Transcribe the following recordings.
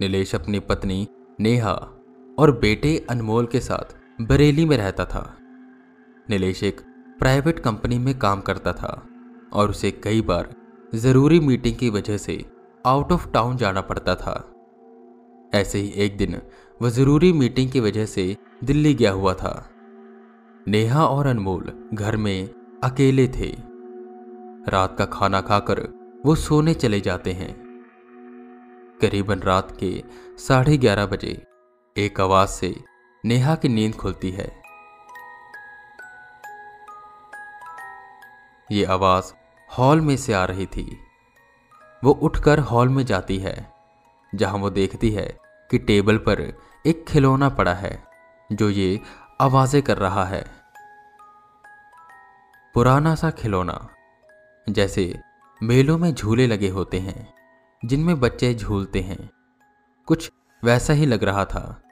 नीलेश अपनी पत्नी, नेहा और बेटे अनमोल के साथ बरेली में रहता था। नीलेश एक प्राइवेट कंपनी में काम करता था और उसे कई बार ज़रूरी मीटिंग की वजह से आउट ऑफ़ टाउन जाना पड़ता था। ऐसे ही एक दिन वह ज़रूरी मीटिंग की वजह से दिल्ली गया हुआ था। नेहा और अनमोल घर में अकेले थे। रात का खाना खाकर वो सोने चले जाते हैं। करीबन रात के साढ़े ग्यारह बजे एक आवाज़ से नेहा की नींद खुलती है। ये आवाज़ हॉल में से आ रही थी। वो उठकर हॉल में जाती है, जहाँ वो देखती है कि टेबल पर एक खिलौना पड़ा है, जो ये आवाज़ें कर रहा है। पुराना सा खिलौना, जैसे मेलों में झूले लगे होते हैं। जिनमें बच्चे झूलते हैं। कुछ वैसा ही लग रहा था।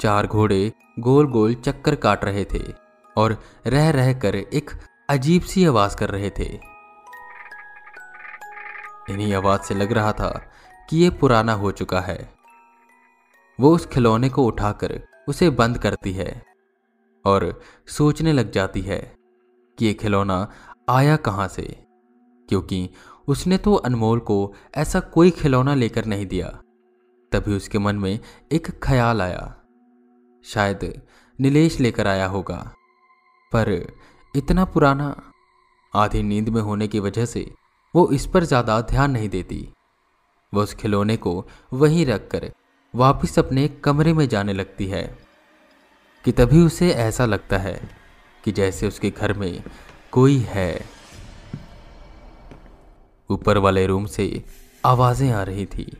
चार घोड़े गोल गोल चक्कर काट रहे थे और रह रह कर एक अजीब सी आवाज़ कर रहे थे। इन्हीं आवाज़ से लग रहा था कि यह पुराना हो चुका है। वो उस खिलौने को उठाकर उसे बंद करती है और सोचने लग जाती है कि यह खिलौना आया कहाँ से? क्योंकि उसने तो अनमोल को ऐसा कोई खिलौना लेकर नहीं दिया। तभी उसके मन में एक ख्याल आया। शायद नीलेश लेकर आया होगा। पर इतना पुराना, आधी नींद में होने की वजह से वो इस पर ज़्यादा ध्यान नहीं देती। वो उस खिलौने को वहीं रखकर वापस अपने कमरे में जाने लगती है, कि तभी उसे ऐसा लगता है कि जैसे उसके घर में कोई है। ऊपर वाले रूम से आवाज़ें आ रही थी।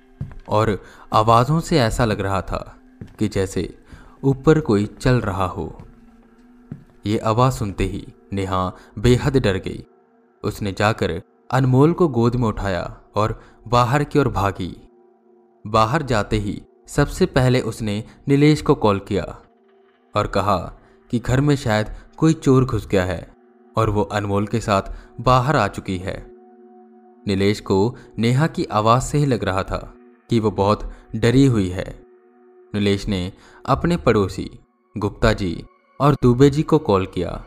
और आवाजों से ऐसा लग रहा था कि जैसे ऊपर कोई चल रहा हो। ये आवाज़ सुनते ही नेहा बेहद डर गई। उसने जाकर अनमोल को गोद में उठाया और बाहर की ओर भागी। बाहर जाते ही सबसे पहले उसने नीलेश को कॉल किया और कहा कि घर में शायद कोई चोर घुस गया है और वो अनमोल के साथ बाहर आ चुकी है। नीलेश को नेहा की आवाज़ से ही लग रहा था कि वो बहुत डरी हुई है। नीलेश ने अपने पड़ोसी, गुप्ता जी और दुबे जी को कॉल किया।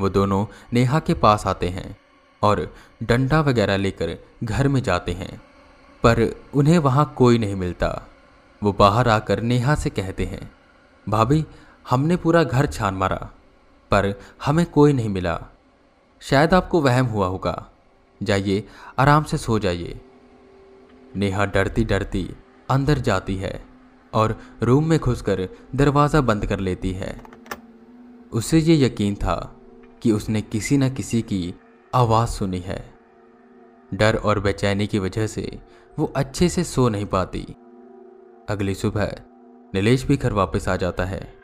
वो दोनों नेहा के पास आते हैं और डंडा वगैरह लेकर घर में जाते हैं, पर उन्हें वहाँ कोई नहीं मिलता। वो बाहर आकर नेहा से कहते हैं, भाभी, हमने पूरा घर छान मारा, पर हमें कोई नहीं मिला। शायद आपको वहम हुआ होगा। जाइए, आराम से सो जाइए। नेहा डरती डरती अंदर जाती है और रूम में घुसकर दरवाज़ा बंद कर लेती है। उसे ये यकीन था कि उसने किसी न किसी की आवाज़ सुनी है। डर और बेचैनी की वजह से वो अच्छे से सो नहीं पाती। अगली सुबह नीलेश भी घर वापस आ जाता है।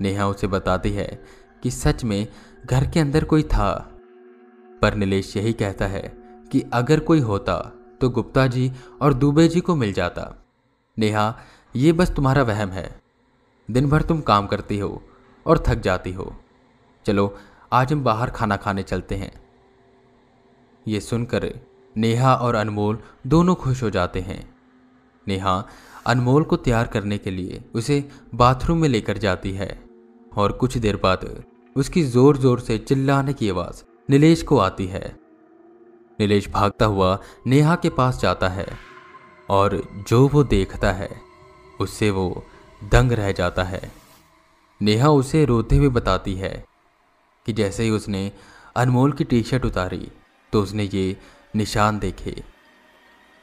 नेहा उसे बताती है कि सच में घर के अंदर कोई था। पर नीलेश यही कहता है कि अगर कोई होता तो गुप्ता जी और दुबे जी को मिल जाता। नेहा, ये बस तुम्हारा वहम है। दिन भर तुम काम करती हो और थक जाती हो। चलो, आज हम बाहर खाना खाने चलते हैं। ये सुनकर नेहा और अनमोल दोनों खुश हो जाते हैं। नेहा, अनमोल को तैयार करने के लिए उसे बाथरूम में लेकर जाती है और कुछ देर बाद उसकी ज़ोर ज़ोर से चिल्लाने की आवाज़ नीलेश को आती है। नीलेश भागता हुआ नेहा के पास जाता है और जो वो देखता है, उससे वो दंग रह जाता है। नेहा उसे रोते हुए बताती है कि जैसे ही उसने अनमोल की टी शर्ट उतारी तो उसने ये निशान देखे।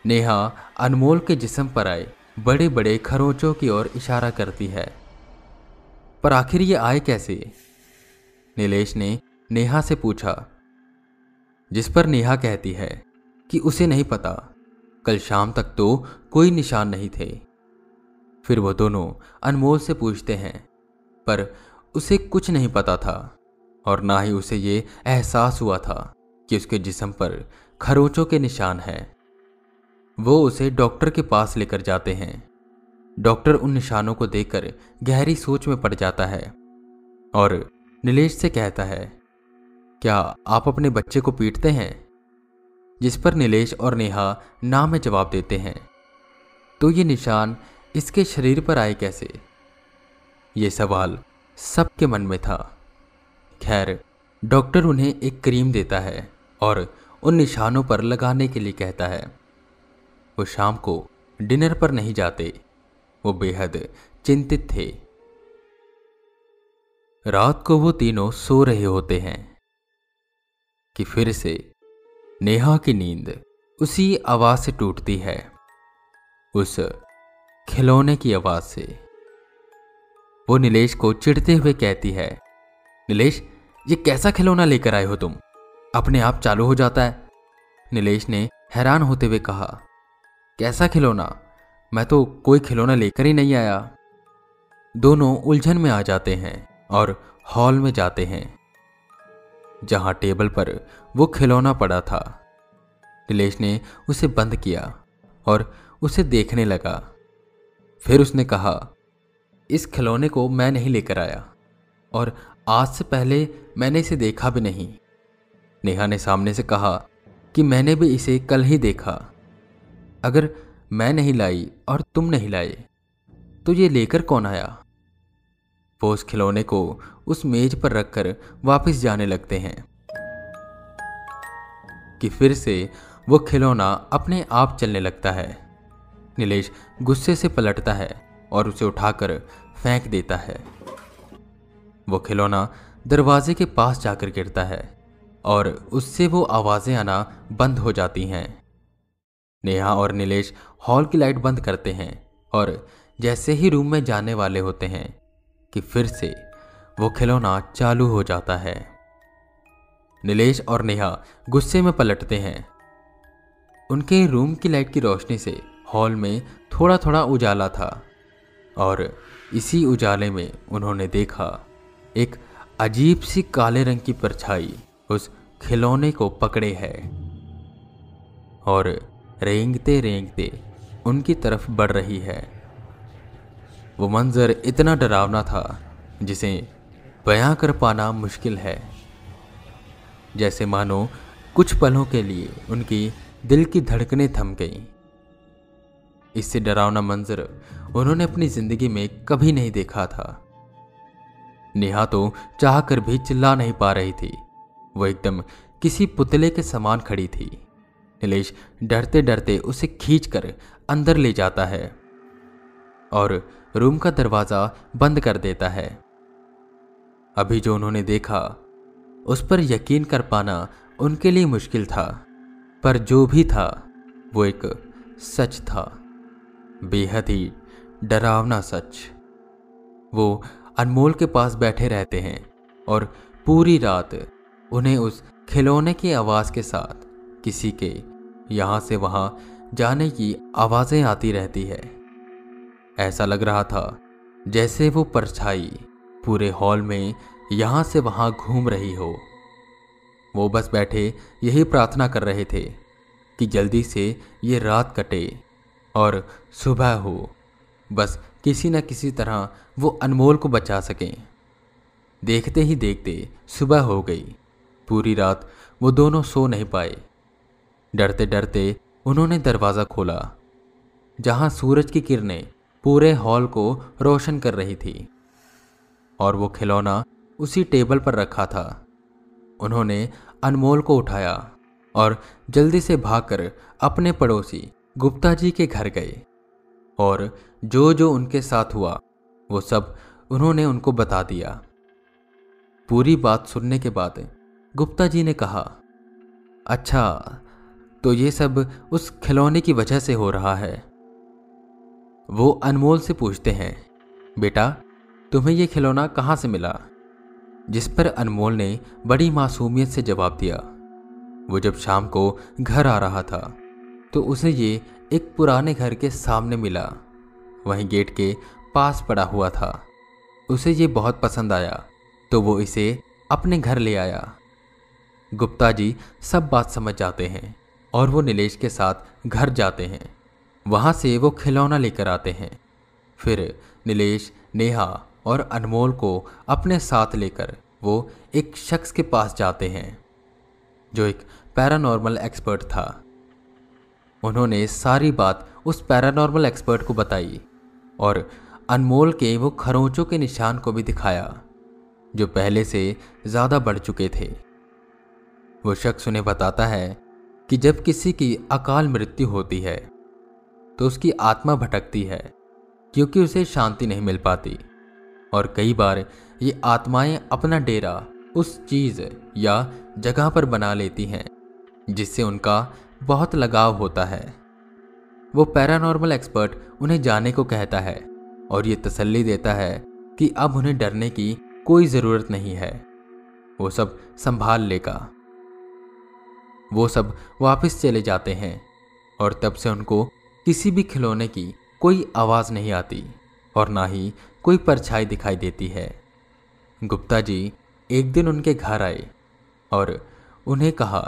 नेहा अनमोल के जिस्म पर आए बड़े बड़े खरोचों की ओर इशारा करती है। पर आखिर ये आए कैसे? नीलेश ने नेहा से पूछा जिस पर नेहा कहती है कि उसे नहीं पता, कल शाम तक तो कोई निशान नहीं थे। फिर वो दोनों अनमोल से पूछते हैं, पर उसे कुछ नहीं पता था, और ना ही उसे ये एहसास हुआ था कि उसके जिसम पर खरोचों के निशान हैं। वो उसे डॉक्टर के पास लेकर जाते हैं। डॉक्टर उन निशानों को देखकर गहरी सोच में पड़ जाता है, और नीलेश से कहता है क्या आप अपने बच्चे को पीटते हैं? जिस पर नीलेश और नेहा ना में जवाब देते हैं। तो ये निशान इसके शरीर पर आए कैसे? ये सवाल सबके मन में था। खैर, डॉक्टर उन्हें एक क्रीम देता है और उन निशानों पर लगाने के लिए कहता है। वो शाम को डिनर पर नहीं जाते। वो बेहद चिंतित थे। रात को वो तीनों सो रहे होते हैं। कि फिर से नेहा की नींद उसी आवाज़ से टूटती है, उस खिलौने की आवाज़ से। वो नीलेश को चिढ़ते हुए कहती है, नीलेश, ये कैसा खिलौना लेकर आए हो तुम? अपने आप चालू हो जाता है। नीलेश ने हैरान होते हुए कहा, कैसा खिलौना? मैं तो कोई खिलौना लेकर ही नहीं आया। दोनों उलझन में आ जाते हैं और हॉल में जाते हैं। जहाँ टेबल पर वो खिलौना पड़ा था। नीलेश ने उसे बंद किया और उसे देखने लगा। फिर उसने कहा, इस खिलौने को मैं नहीं लेकर आया और आज से पहले मैंने इसे देखा भी नहीं। नेहा ने सामने से कहा कि मैंने भी इसे कल ही देखा। अगर मैं नहीं लाई और तुम नहीं लाए तो ये लेकर कौन आया? वो उस खिलौने को उस मेज पर रखकर वापस जाने लगते हैं। कि फिर से वो खिलौना अपने आप चलने लगता है। नीलेश गुस्से से पलटता है और उसे उठाकर फेंक देता है। वो खिलौना दरवाजे के पास जाकर गिरता है और उससे वो आवाज़ें आना बंद हो जाती हैं। नेहा और नीलेश हॉल की लाइट बंद करते हैं और जैसे ही रूम में जाने वाले होते हैं कि फिर से वो खिलौना चालू हो जाता है। नीलेश और नेहा गुस्से में पलटते हैं। उनके रूम की लाइट की रोशनी से हॉल में थोड़ा थोड़ा उजाला था और इसी उजाले में उन्होंने देखा एक अजीब सी काले रंग की परछाई उस खिलौने को पकड़े है और रेंगते रेंगते उनकी तरफ़ बढ़ रही है। वो मंजर इतना डरावना था, जिसे बयां कर पाना मुश्किल है। जैसे मानो, कुछ पलों के लिए उनकी दिल की धड़कनें थम गईं। इससे डरावना मंजर उन्होंने अपनी ज़िंदगी में कभी नहीं देखा था। नेहा तो चाह कर भी चिल्ला नहीं पा रही थी। वो एकदम किसी पुतले के समान खड़ी थी। नीलेश डरते डरते उसे खींचकर अंदर ले जाता है। और रूम का दरवाज़ा बंद कर देता है। अभी जो उन्होंने देखा, उस पर यकीन कर पाना उनके लिए मुश्किल था। पर जो भी था, वो एक सच था। बेहद ही डरावना सच। वो अनमोल के पास बैठे रहते हैं और पूरी रात उन्हें उस खिलौने की आवाज़ के साथ किसी के यहाँ से वहाँ जाने की आवाज़ें आती रहती है। ऐसा लग रहा था, जैसे वो परछाई पूरे हॉल में यहाँ से वहाँ घूम रही हो। वो बस बैठे यही प्रार्थना कर रहे थे कि जल्दी से ये रात कटे और सुबह हो, बस किसी न किसी तरह वो अनमोल को बचा सकें। देखते ही देखते सुबह हो गई। पूरी रात वो दोनों सो नहीं पाए। डरते डरते उन्होंने दरवाज़ा खोला, जहाँ सूरज की किरणें पूरे हॉल को रोशन कर रही थी। और वो खिलौना उसी टेबल पर रखा था। उन्होंने अनमोल को उठाया और जल्दी से भागकर अपने पड़ोसी गुप्ता जी के घर गए। और जो जो उनके साथ हुआ, वो सब उन्होंने उनको बता दिया। पूरी बात सुनने के बाद गुप्ता जी ने कहा अच्छा तो ये सब उस खिलौने की वजह से हो रहा है। वो अनमोल से पूछते हैं, बेटा, तुम्हें यह खिलौना कहाँ से मिला? जिस पर अनमोल ने बड़ी मासूमियत से जवाब दिया। वो जब शाम को घर आ रहा था तो उसे ये एक पुराने घर के सामने मिला। वहीं गेट के पास पड़ा हुआ था। उसे ये बहुत पसंद आया तो वो इसे अपने घर ले आया। गुप्ता जी सब बात समझ जाते हैं और वो नीलेश के साथ घर जाते हैं। वहाँ से वो खिलौना लेकर आते हैं। फिर नीलेश, नेहा और अनमोल को अपने साथ लेकर वो एक शख्स के पास जाते हैं, जो एक पैरानॉर्मल एक्सपर्ट था। उन्होंने सारी बात उस पैरानॉर्मल एक्सपर्ट को बताई और अनमोल के वो खरोंचों के निशान को भी दिखाया, जो पहले से ज़्यादा बढ़ चुके थे। वो शख्स उन्हें बताता है कि जब किसी की अकाल मृत्यु होती है तो उसकी आत्मा भटकती है, क्योंकि उसे शांति नहीं मिल पाती। और कई बार ये आत्माएँ अपना डेरा, उस चीज़ या जगह पर बना लेती हैं, जिससे उनका बहुत लगाव होता है। वो पैरानॉर्मल एक्सपर्ट उन्हें जाने को कहता है, और ये तसल्ली देता है कि अब उन्हें डरने की कोई ज़रूरत नहीं है। वो सब संभाल लेगा। वो सब वापस चले जाते हैं, और तब से उनको किसी भी खिलौने की कोई आवाज़ नहीं आती और ना ही कोई परछाई दिखाई देती है। गुप्ता जी एक दिन उनके घर आए और उन्हें कहा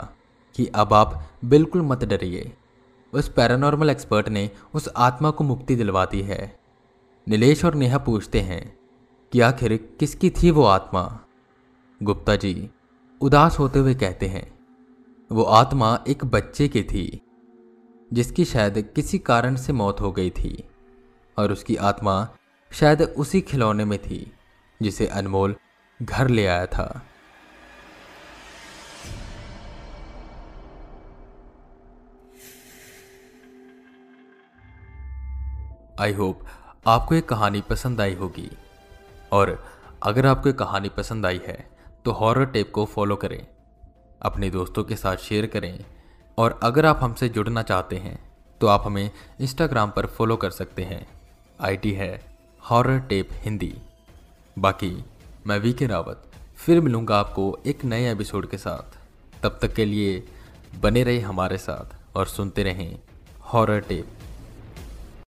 कि अब आप बिल्कुल मत डरिए। उस पैरानॉर्मल एक्सपर्ट ने उस आत्मा को मुक्ति दिलवा दी है। नीलेश और नेहा पूछते हैं कि आखिर किसकी थी वो आत्मा? गुप्ता जी उदास होते हुए कहते हैं, वो आत्मा एक बच्चे की थी। जिसकी शायद किसी कारण से मौत हो गई थी, और उसकी आत्मा शायद उसी खिलौने में थी, जिसे अनमोल घर ले आया था। आई होप आपको ये कहानी पसंद आई होगी, और अगर आपको कहानी पसंद आई है तो हॉरर टेप को फॉलो करें, अपने दोस्तों के साथ शेयर करें और अगर आप हमसे जुड़ना चाहते हैं तो आप हमें इंस्टाग्राम पर फॉलो कर सकते हैं। आईडी है हॉरर टेप हिंदी बाकी, मैं वी के रावत फिर मिलूँगा आपको एक नए एपिसोड के साथ। तब तक के लिए बने रहे हमारे साथ और सुनते रहें हॉरर टेप